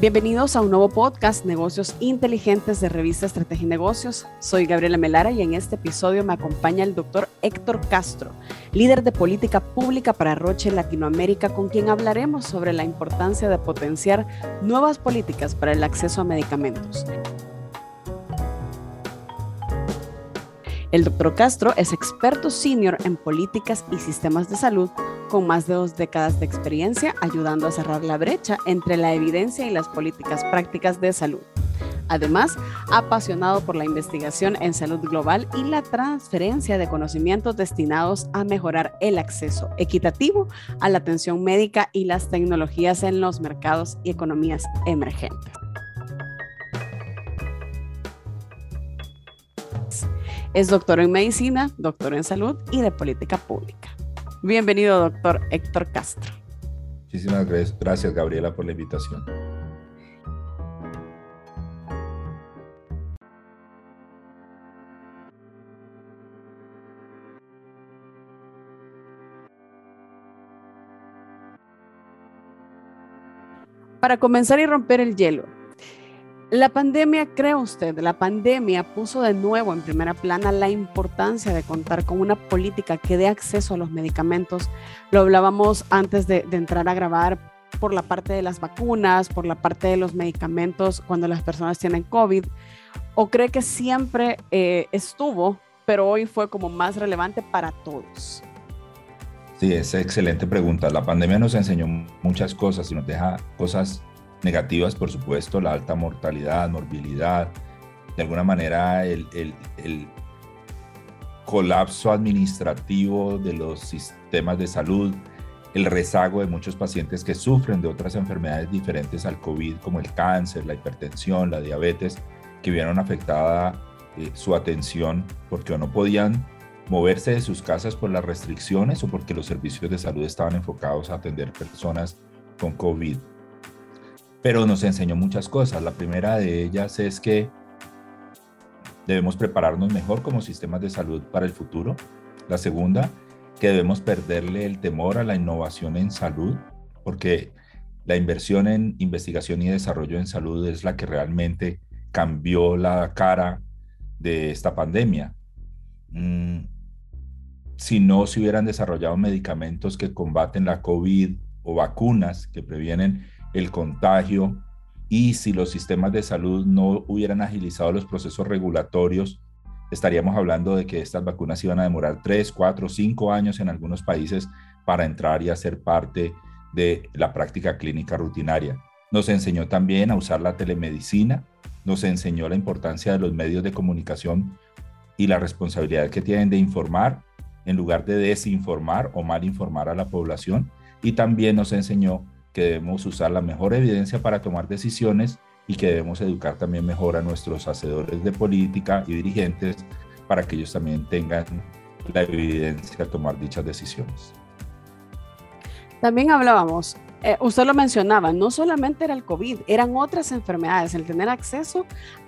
Bienvenidos a un nuevo podcast Negocios Inteligentes de Revista Estrategia y Negocios. Soy Gabriela Melara y en este episodio me acompaña el doctor Héctor Castro, líder de política pública para Roche Latinoamérica, con quien hablaremos sobre la importancia de potenciar nuevas políticas para el acceso a medicamentos. El doctor Castro es experto senior en políticas y sistemas de salud con más de dos décadas de experiencia ayudando a cerrar la brecha entre la evidencia y las políticas prácticas de salud. Además, apasionado por la investigación en salud global y la transferencia de conocimientos destinados a mejorar el acceso equitativo a la atención médica y las tecnologías en los mercados y economías emergentes. Es doctor en medicina, doctor en salud y de política pública. Bienvenido, doctor Héctor Castro. Muchísimas gracias, Gabriela, por la invitación. Para comenzar y romper el hielo, la pandemia, cree usted, la pandemia puso de nuevo en primera plana la importancia de contar con una política que dé acceso a los medicamentos. Lo hablábamos antes de, entrar a grabar por la parte de las vacunas, por la parte de los medicamentos cuando las personas tienen COVID. ¿O cree que siempre eh, estuvo, pero hoy fue como más relevante para todos? Sí, es excelente pregunta. La pandemia nos enseñó muchas cosas y nos deja cosas negativas, por supuesto, la alta mortalidad, morbilidad, de alguna manera el, el, colapso administrativo de los sistemas de salud, el rezago de muchos pacientes que sufren de otras enfermedades diferentes al COVID, como el cáncer, la hipertensión, la diabetes, que vieron afectada eh, su atención porque no podían moverse de sus casas por las restricciones o porque los servicios de salud estaban enfocados a atender personas con COVID pero nos enseñó muchas cosas. La primera de ellas es que debemos prepararnos mejor como sistemas de salud para el futuro. La segunda, que debemos perderle el temor a la innovación en salud, porque la inversión en investigación y desarrollo en salud es la que realmente cambió la cara de esta pandemia. Mm, si no se hubieran desarrollado medicamentos que combaten la COVID o vacunas que previenen el contagio y si los sistemas de salud no hubieran agilizado los procesos regulatorios, estaríamos hablando de que estas vacunas iban a demorar 3, 4, 5 años en algunos países para entrar y hacer parte de la práctica clínica rutinaria. Nos enseñó también a usar la telemedicina, nos enseñó la importancia de los medios de comunicación y la responsabilidad que tienen de informar en lugar de desinformar o mal informar a la población y también nos enseñó que debemos usar la mejor evidencia para tomar decisiones y que debemos educar también mejor a nuestros hacedores de política y dirigentes para que ellos también tengan la evidencia al tomar dichas decisiones. También hablábamos, eh, usted lo mencionaba, no solamente era el COVID, eran otras enfermedades, el tener acceso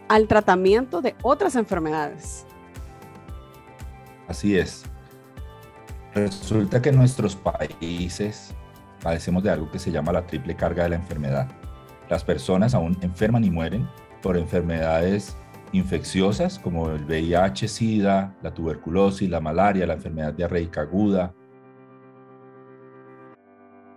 al tratamiento de otras enfermedades. Así es. Resulta que nuestros países padecemos de algo que se llama la triple carga de la enfermedad. Las personas aún enferman y mueren por enfermedades infecciosas como el VIH, SIDA, la tuberculosis, la malaria, la enfermedad diarreica aguda.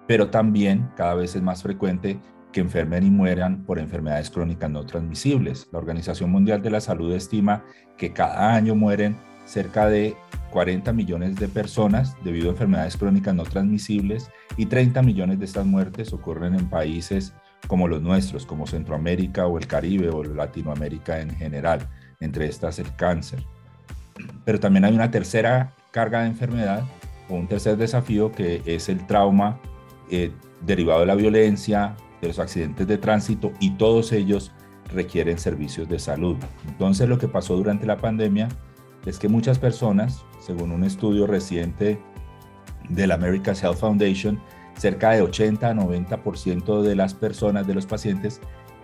Pero también cada vez es más frecuente que enfermen y mueran por enfermedades crónicas no transmisibles. La Organización Mundial de la Salud estima que cada año mueren cerca de 40 millones de personas debido a enfermedades crónicas no transmisibles y 30 millones de estas muertes ocurren en países como los nuestros, como Centroamérica o el Caribe o Latinoamérica en general, entre estas el cáncer. Pero también hay una tercera carga de enfermedad o un tercer desafío que es el trauma eh, derivado de la violencia, de los accidentes de tránsito y todos ellos requieren servicios de salud. Entonces lo que pasó durante la pandemia es que muchas personas, según un estudio reciente de la America's Health Foundation, cerca de 80 a 90% de las personas, de los pacientes,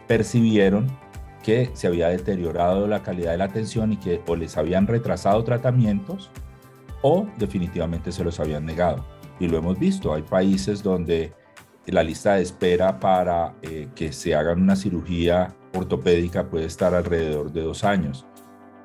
percibieron que se había deteriorado la calidad de la atención y que o les habían retrasado tratamientos o definitivamente se los habían negado. Y lo hemos visto, hay países donde la lista de espera para eh, que se hagan una cirugía ortopédica puede estar alrededor de dos años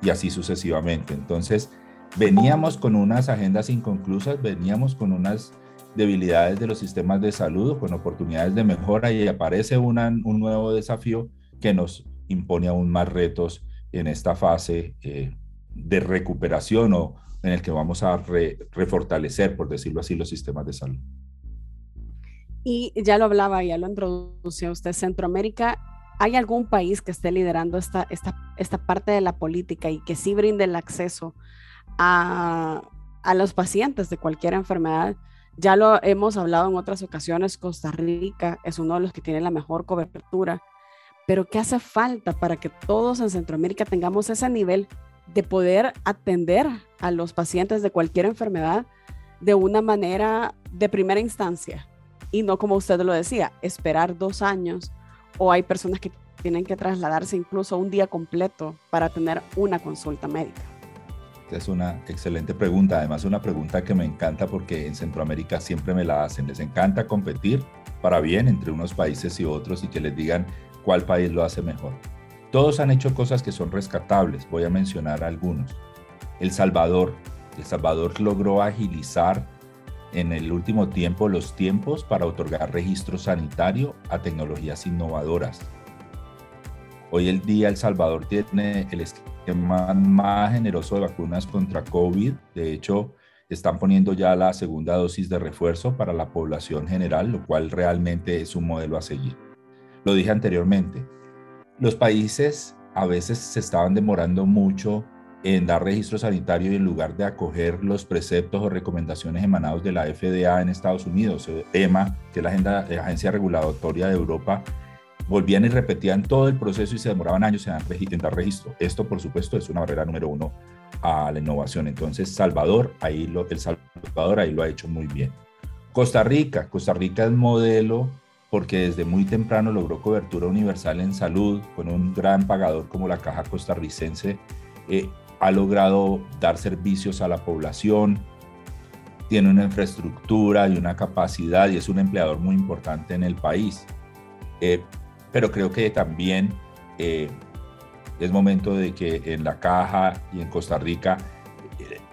y así sucesivamente. Entonces, veníamos con unas agendas inconclusas, veníamos con unas debilidades de los sistemas de salud, con oportunidades de mejora y aparece un nuevo desafío que nos impone aún más retos en esta fase eh, de recuperación o en el que vamos a refortalecer, por decirlo así, los sistemas de salud. Y ya lo hablaba, ya lo introdució usted, Centroamérica. ¿Hay algún país que esté liderando esta, esta, esta parte de la política y que sí brinde el acceso a, a los pacientes de cualquier enfermedad? Ya lo hemos hablado en otras ocasiones, Costa Rica es uno de los que tiene la mejor cobertura pero ¿qué hace falta para que todos en Centroamérica tengamos ese nivel de poder atender a los pacientes de cualquier enfermedad de una manera de primera instancia? Y no como usted lo decía, esperar dos años o hay personas que tienen que trasladarse incluso un día completo para tener una consulta médica. Es una excelente pregunta, además una pregunta que me encanta porque en Centroamérica siempre me la hacen. Les encanta competir para bien entre unos países y otros y que les digan cuál país lo hace mejor. Todos han hecho cosas que son rescatables, voy a mencionar algunos. El Salvador. El Salvador logró agilizar en el último tiempo los tiempos para otorgar registro sanitario a tecnologías innovadoras. Hoy el día El Salvador tiene el esquema más generoso de vacunas contra COVID. De hecho, están poniendo ya la segunda dosis de refuerzo para la población general, lo cual realmente es un modelo a seguir. Lo dije anteriormente, los países a veces se estaban demorando mucho en dar registro sanitario y en lugar de acoger los preceptos o recomendaciones emanados de la FDA en Estados Unidos, EMA, que es la, Agencia Regulatoria de Europa, volvían y repetían todo el proceso y se demoraban años en dar, registro. Esto, por supuesto, es una barrera número uno a la innovación. Entonces, Salvador, ahí lo, El Salvador ahí lo ha hecho muy bien. Costa Rica, Costa Rica es modelo porque desde muy temprano logró cobertura universal en salud con un gran pagador como la Caja Costarricense. Eh, ha logrado dar servicios a la población, tiene una infraestructura y una capacidad y es un empleador muy importante en el país. Eh, pero creo que también eh, es momento de que en la caja y en Costa Rica,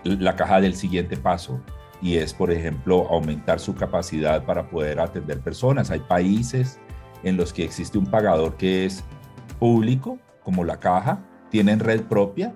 la caja del siguiente paso, y es, por ejemplo, aumentar su capacidad para poder atender personas. Hay países en los que existe un pagador que es público, como la caja, tienen red propia,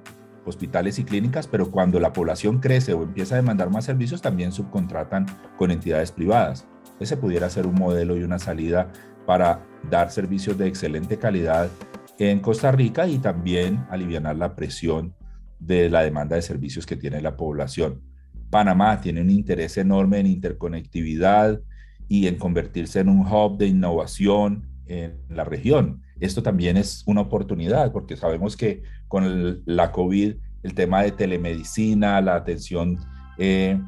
hospitales y clínicas, pero cuando la población crece o empieza a demandar más servicios, también subcontratan con entidades privadas. Ese pudiera ser un modelo y una salida para dar servicios de excelente calidad en Costa Rica y también aliviar la presión de la demanda de servicios que tiene la población. Panamá tiene un interés enorme en interconectividad y en convertirse en un hub de innovación en la región. Esto también es una oportunidad porque sabemos que con la COVID el tema de telemedicina, la atención, eh,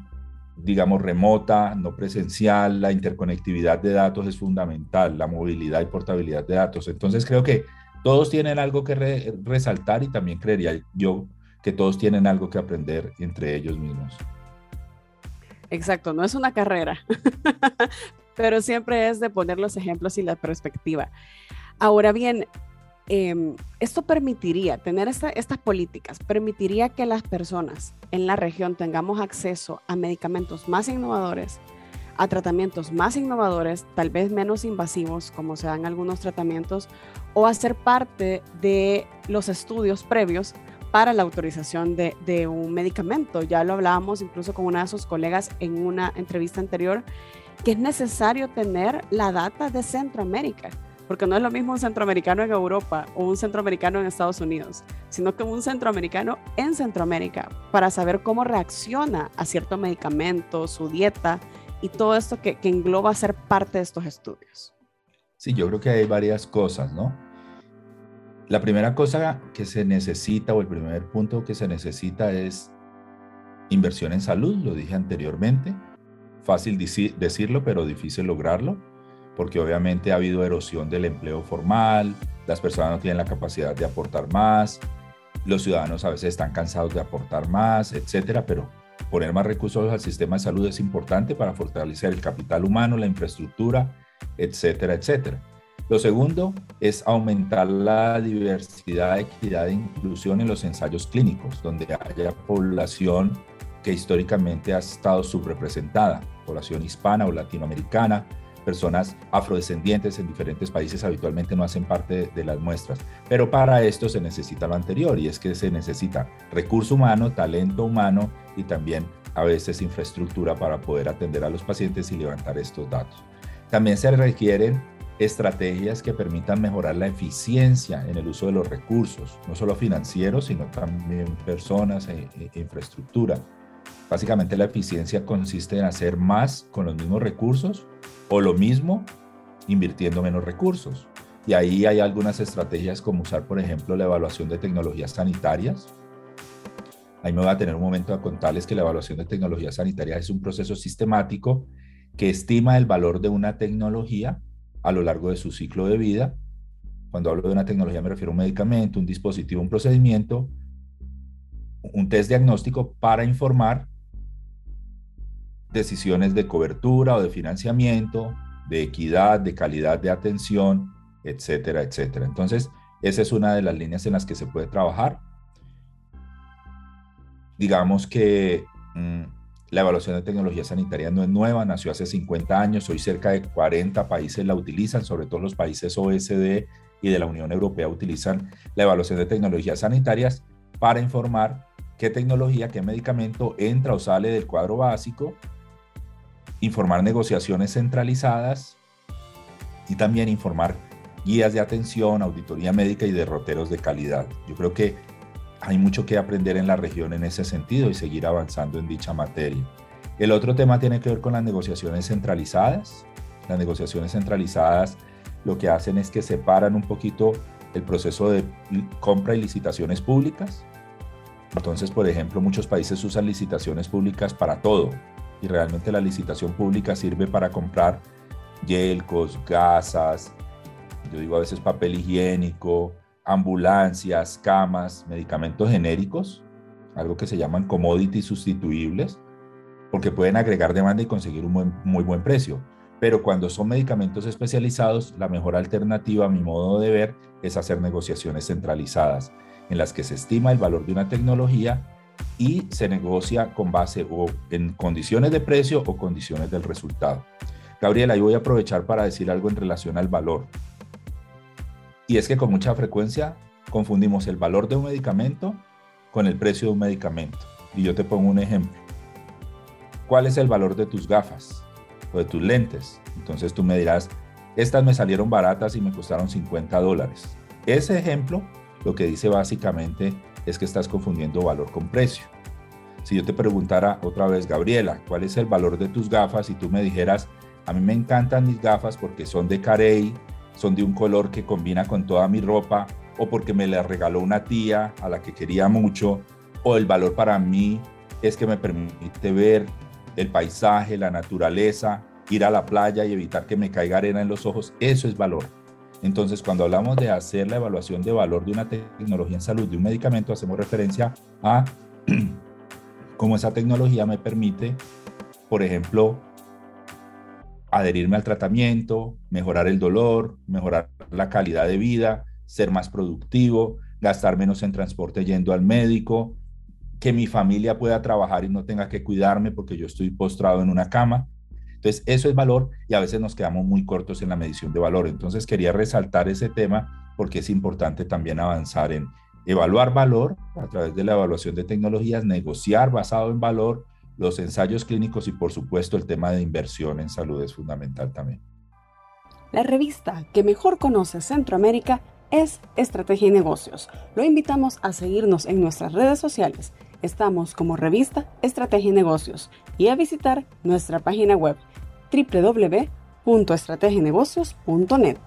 digamos, remota, no presencial, la interconectividad de datos es fundamental, la movilidad y portabilidad de datos. Entonces creo que todos tienen algo que resaltar y también creería yo que todos tienen algo que aprender entre ellos mismos. Exacto, no es una carrera, pero siempre es de poner los ejemplos y la perspectiva. Ahora bien, em, esto permitiría, tener estas políticas, permitiría que las personas en la región tengamos acceso a medicamentos más innovadores, a tratamientos más innovadores, tal vez menos invasivos, como se dan algunos tratamientos, o a ser parte de los estudios previos para la autorización de, un medicamento. Ya lo hablábamos incluso con una de sus colegas en una entrevista anterior, que es necesario tener la data de Centroamérica, porque no es lo mismo un centroamericano en Europa o un centroamericano en Estados Unidos, sino que un centroamericano en Centroamérica para saber cómo reacciona a cierto medicamento, su dieta y todo esto que, que engloba ser parte de estos estudios. Sí, yo creo que hay varias cosas, ¿no? La primera cosa que se necesita o el primer punto que se necesita es inversión en salud, lo dije anteriormente. Fácil decirlo, pero difícil lograrlo, porque obviamente ha habido erosión del empleo formal, las personas no tienen la capacidad de aportar más, los ciudadanos a veces están cansados de aportar más, etcétera, pero poner más recursos al sistema de salud es importante para fortalecer el capital humano, la infraestructura etcétera, etcétera. Lo segundo es aumentar la diversidad, equidad e inclusión en los ensayos clínicos, donde haya población que históricamente ha estado subrepresentada, población hispana o latinoamericana, personas afrodescendientes en diferentes países habitualmente no hacen parte de, las muestras. Pero para esto se necesita lo anterior y es que se necesita recurso humano, talento humano y también a veces infraestructura para poder atender a los pacientes y levantar estos datos. También se requieren estrategias que permitan mejorar la eficiencia en el uso de los recursos, no solo financieros, sino también personas e, e infraestructura. Básicamente la eficiencia consiste en hacer más con los mismos recursos o lo mismo invirtiendo menos recursos. Y ahí hay algunas estrategias como usar, por ejemplo, la evaluación de tecnologías sanitarias. Ahí me voy a tener un momento a contarles que la evaluación de tecnologías sanitarias es un proceso sistemático que estima el valor de una tecnología a lo largo de su ciclo de vida. Cuando hablo de una tecnología me refiero a un medicamento, un dispositivo, un procedimiento, un test diagnóstico para informar decisiones de cobertura o de financiamiento, de equidad, de calidad de atención, etcétera, etcétera. Entonces, esa es una de las líneas en las que se puede trabajar. Digamos que mm, la evaluación de tecnología sanitaria no es nueva, nació hace 50 años, hoy cerca de 40 países la utilizan, sobre todo los países OSD y de la Unión Europea utilizan la evaluación de tecnologías sanitarias para informar qué tecnología, qué medicamento entra o sale del cuadro básico, informar negociaciones centralizadas y también informar guías de atención, auditoría médica y derroteros de calidad. Yo creo que hay mucho que aprender en la región en ese sentido y seguir avanzando en dicha materia. El otro tema tiene que ver con las negociaciones centralizadas. Las negociaciones centralizadas lo que hacen es que separan un poquito el proceso de compra y licitaciones públicas. Entonces, por ejemplo, muchos países usan licitaciones públicas para todo y realmente la licitación pública sirve para comprar yelcos, gasas, yo digo a veces papel higiénico, ambulancias, camas, medicamentos genéricos, algo que se llaman commodities sustituibles, porque pueden agregar demanda y conseguir un muy buen precio. Pero cuando son medicamentos especializados, la mejor alternativa, a mi modo de ver, es hacer negociaciones centralizadas, en las que se estima el valor de una tecnología y se negocia con base o en condiciones de precio o condiciones del resultado. Gabriela, yo voy a aprovechar para decir algo en relación al valor. Y es que con mucha frecuencia confundimos el valor de un medicamento con el precio de un medicamento. Y yo te pongo un ejemplo. ¿Cuál es el valor de tus gafas o de tus lentes? Entonces tú me dirás, estas me salieron baratas y me costaron 50 dólares. Ese ejemplo lo que dice básicamente es que estás confundiendo valor con precio. Si yo te preguntara otra vez, Gabriela, ¿cuál es el valor de tus gafas? Y tú me dijeras, a mí me encantan mis gafas porque son de Carey, son de un color que combina con toda mi ropa o porque me la regaló una tía a la que quería mucho o el valor para mí es que me permite ver el paisaje, la naturaleza, ir a la playa y evitar que me caiga arena en los ojos, eso es valor. Entonces, cuando hablamos de hacer la evaluación de valor de una tecnología en salud, de un medicamento, hacemos referencia a cómo esa tecnología me permite, por ejemplo, adherirme al tratamiento, mejorar el dolor, mejorar la calidad de vida, ser más productivo, gastar menos en transporte yendo al médico, que mi familia pueda trabajar y no tenga que cuidarme porque yo estoy postrado en una cama. Entonces, eso es valor y a veces nos quedamos muy cortos en la medición de valor. Entonces, quería resaltar ese tema porque es importante también avanzar en evaluar valor a través de la evaluación de tecnologías, negociar basado en valor, los ensayos clínicos y por supuesto el tema de inversión en salud es fundamental también. La revista que mejor conoce Centroamérica es Estrategia y Negocios. Lo invitamos a seguirnos en nuestras redes sociales. Estamos como revista Estrategia y Negocios y a visitar nuestra página web www.estrategienegocios.net.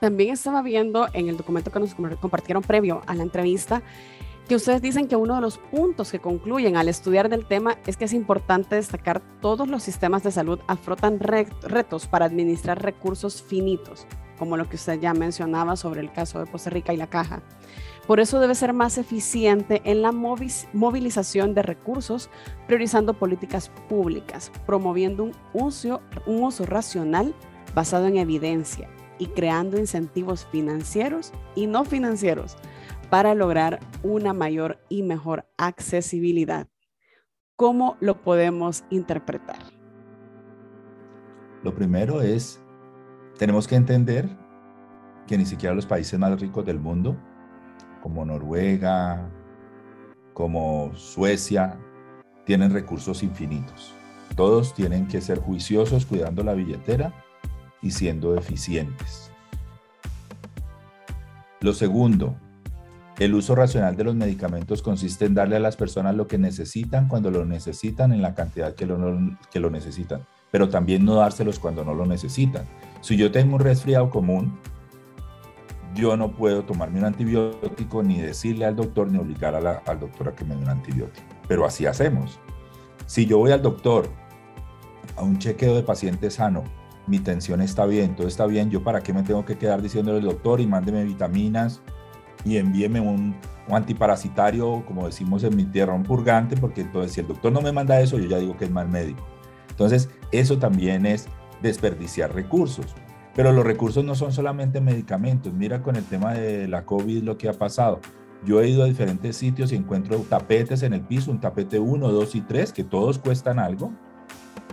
También estaba viendo en el documento que nos compartieron previo a la entrevista que ustedes dicen que uno de los puntos que concluyen al estudiar del tema es que es importante destacar todos los sistemas de salud afrontan retos para administrar recursos finitos, como lo que usted ya mencionaba sobre el caso de Costa Rica y la caja. Por eso debe ser más eficiente en la movilización de recursos, priorizando políticas públicas, promoviendo un uso, racional basado en evidencia y creando incentivos financieros y no financieros para lograr una mayor y mejor accesibilidad. ¿Cómo lo podemos interpretar? Lo primero es, tenemos que entender que ni siquiera los países más ricos del mundo, como Noruega, como Suecia, tienen recursos infinitos. Todos tienen que ser juiciosos cuidando la billetera y siendo eficientes. Lo segundo, el uso racional de los medicamentos consiste en darle a las personas lo que necesitan cuando lo necesitan en la cantidad que lo, que lo necesitan, pero también no dárselos cuando no lo necesitan. Si yo tengo un resfriado común, yo no puedo tomarme un antibiótico ni decirle al doctor ni obligar al doctor a que me dé un antibiótico. Pero así hacemos. Si yo voy al doctor a un chequeo de paciente sano, mi tensión está bien, todo está bien, yo para qué me tengo que quedar diciéndole al doctor y mándeme vitaminas y envíeme un, un, antiparasitario, como decimos en mi tierra, un purgante, porque entonces si el doctor no me manda eso, yo ya digo que es mal médico. Entonces, eso también es desperdiciar recursos. Pero los recursos no son solamente medicamentos. Mira con el tema de la COVID lo que ha pasado. Yo he ido a diferentes sitios y encuentro tapetes en el piso, un tapete 1, 2 y 3, que todos cuestan algo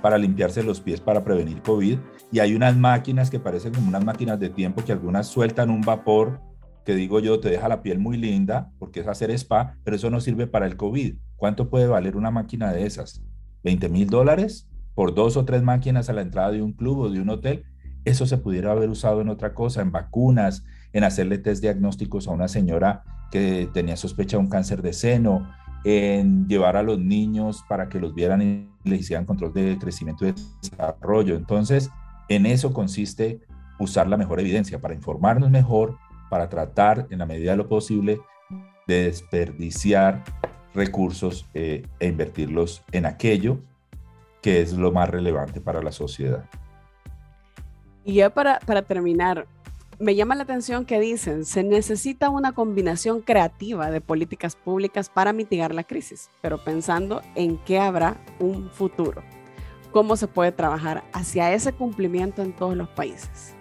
para limpiarse los pies para prevenir COVID. Y hay unas máquinas que parecen como unas máquinas de tiempo que algunas sueltan un vapor que digo yo te deja la piel muy linda porque es hacer spa, pero eso no sirve para el COVID. ¿Cuánto puede valer una máquina de esas? ¿20 mil dólares por dos o tres máquinas a la entrada de un club o de un hotel? Eso se pudiera haber usado en otra cosa, en vacunas, en hacerle test diagnósticos a una señora que tenía sospecha de un cáncer de seno, en llevar a los niños para que los vieran y les hicieran control de crecimiento y desarrollo. Entonces, en eso consiste usar la mejor evidencia para informarnos mejor, para tratar en la medida de lo posible de desperdiciar recursos eh, e invertirlos en aquello que es lo más relevante para la sociedad. Y ya para, para terminar, me llama la atención que dicen, se necesita una combinación creativa de políticas públicas para mitigar la crisis, pero pensando en que habrá un futuro. ¿Cómo se puede trabajar hacia ese cumplimiento en todos los países?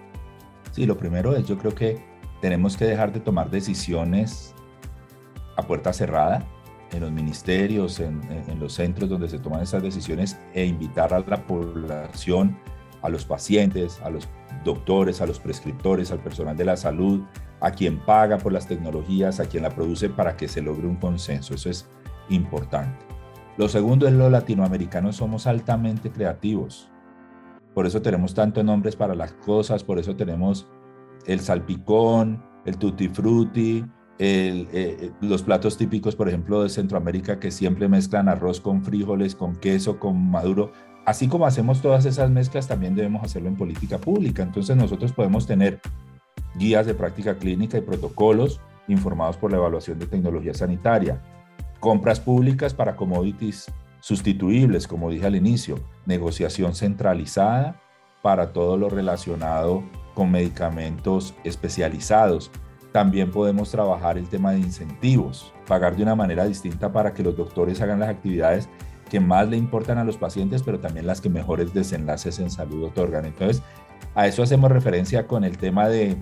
Sí, lo primero es, yo creo que tenemos que dejar de tomar decisiones a puerta cerrada en los ministerios, en, en los centros donde se toman esas decisiones e invitar a la población a los pacientes, a los doctores, a los prescriptores, al personal de la salud, a quien paga por las tecnologías, a quien la produce para que se logre un consenso. Eso es importante. Lo segundo es los latinoamericanos somos altamente creativos. Por eso tenemos tantos nombres para las cosas, por eso tenemos el salpicón, el tutti frutti, eh, eh, los platos típicos, por ejemplo, de Centroamérica que siempre mezclan arroz con frijoles, con queso, con maduro así como hacemos todas esas mezclas, también debemos hacerlo en política pública. Entonces nosotros podemos tener guías de práctica clínica y protocolos informados por la evaluación de tecnología sanitaria, compras públicas para commodities sustituibles, como dije al inicio, negociación centralizada para todo lo relacionado con medicamentos especializados. También podemos trabajar el tema de incentivos, pagar de una manera distinta para que los doctores hagan las actividades que más le importan a los pacientes, pero también las que mejores desenlaces en salud otorgan. Entonces, a eso hacemos referencia con el tema de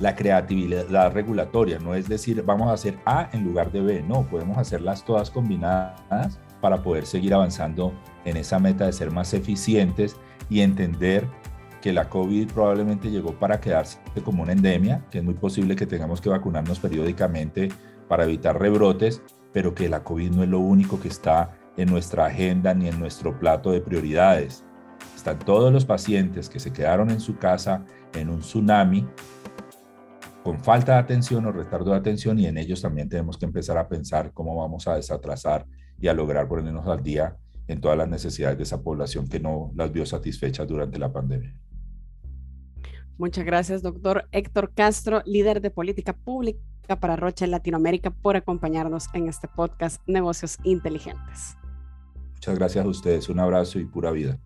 la creatividad regulatoria, no es decir, vamos a hacer A en lugar de B, no, podemos hacerlas todas combinadas para poder seguir avanzando en esa meta de ser más eficientes y entender que la COVID probablemente llegó para quedarse como una endemia, que es muy posible que tengamos que vacunarnos periódicamente para evitar rebrotes, pero que la COVID no es lo único que está en nuestra agenda ni en nuestro plato de prioridades. Están todos los pacientes que se quedaron en su casa en un tsunami con falta de atención o retardo de atención y en ellos también tenemos que empezar a pensar cómo vamos a desatrasar y a lograr ponernos al día en todas las necesidades de esa población que no las vio satisfechas durante la pandemia. Muchas gracias, doctor Héctor Castro, líder de política pública para Rocha Latinoamérica, por acompañarnos en este podcast Negocios Inteligentes. Muchas gracias a ustedes. Un abrazo y pura vida.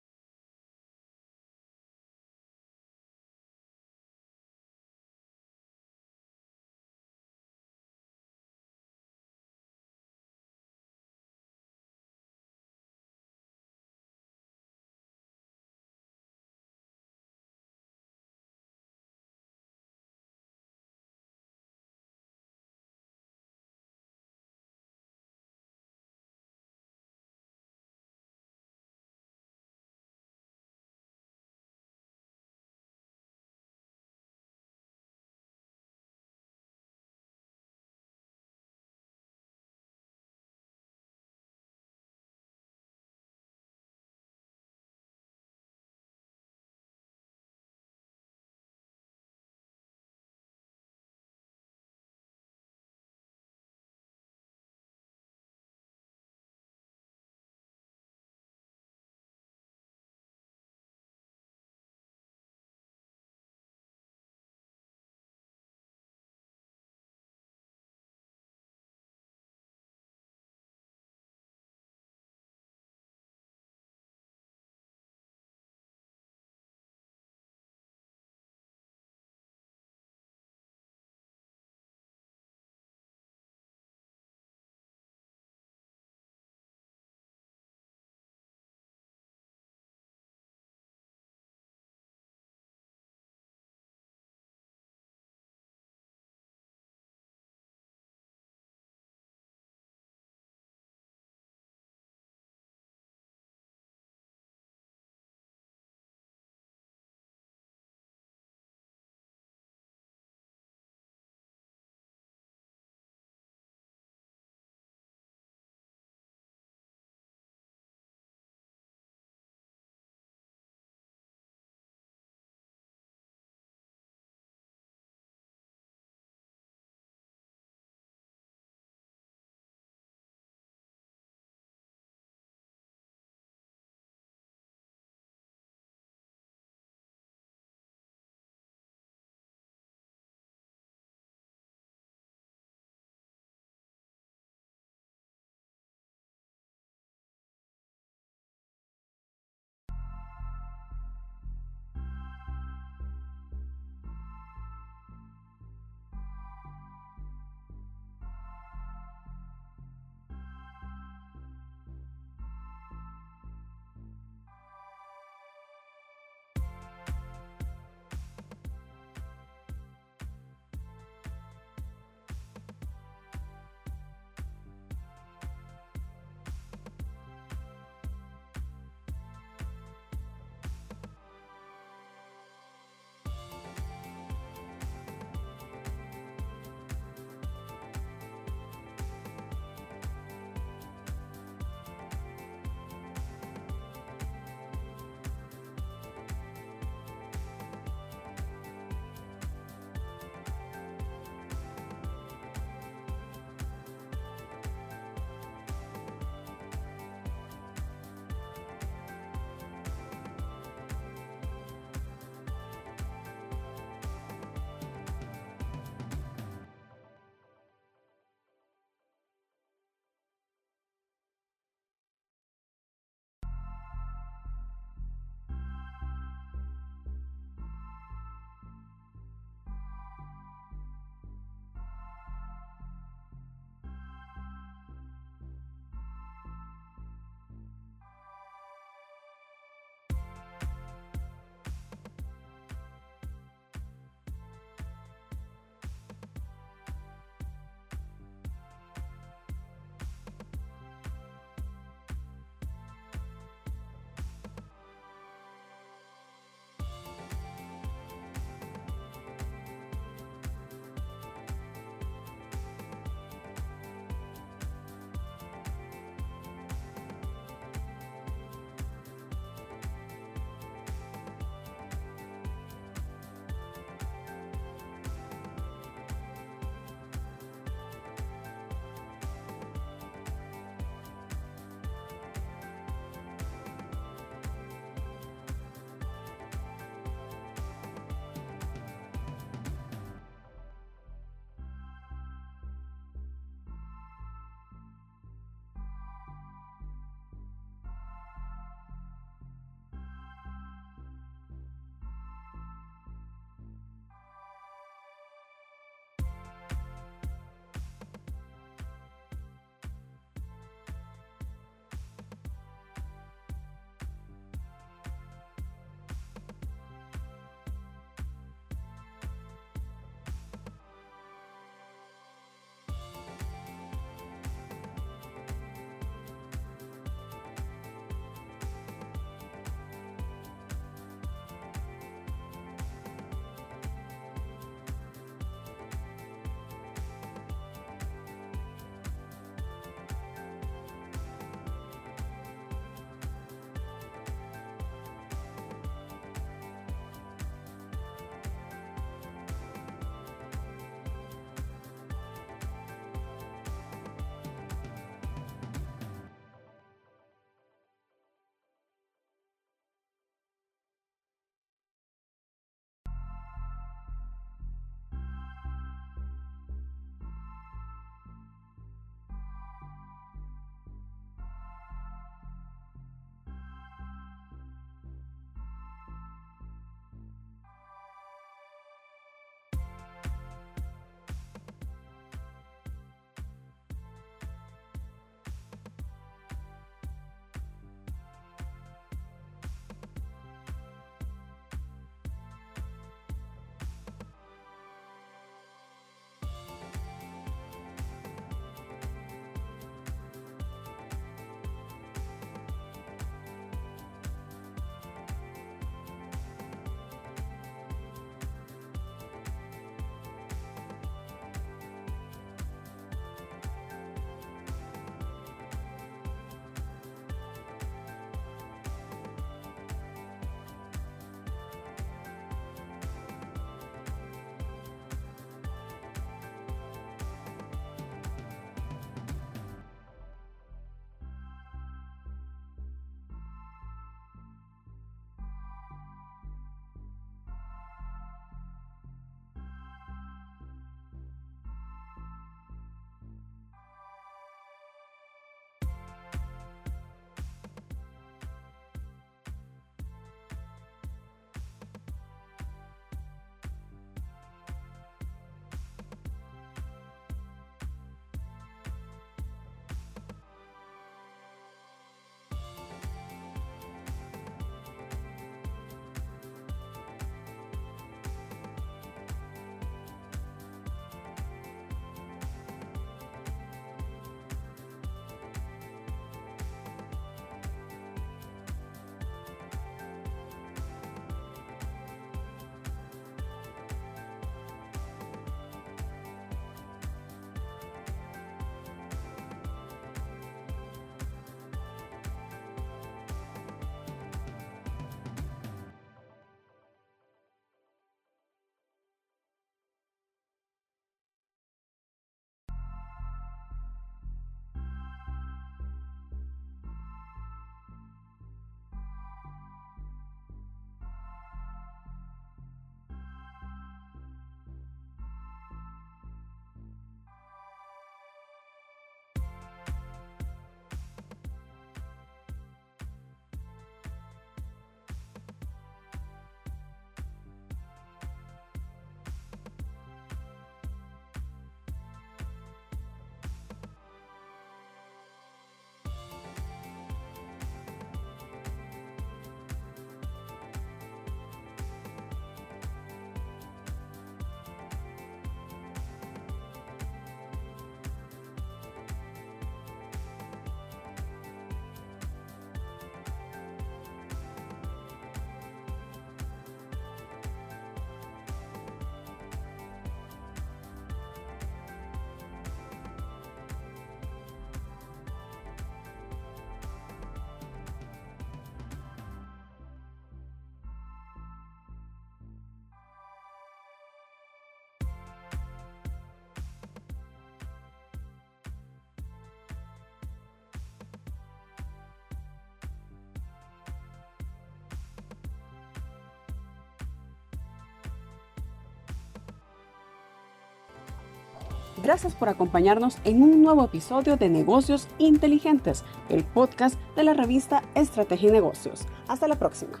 Gracias por acompañarnos en un nuevo episodio de Negocios Inteligentes, el podcast de la revista Estrategia y Negocios. Hasta la próxima.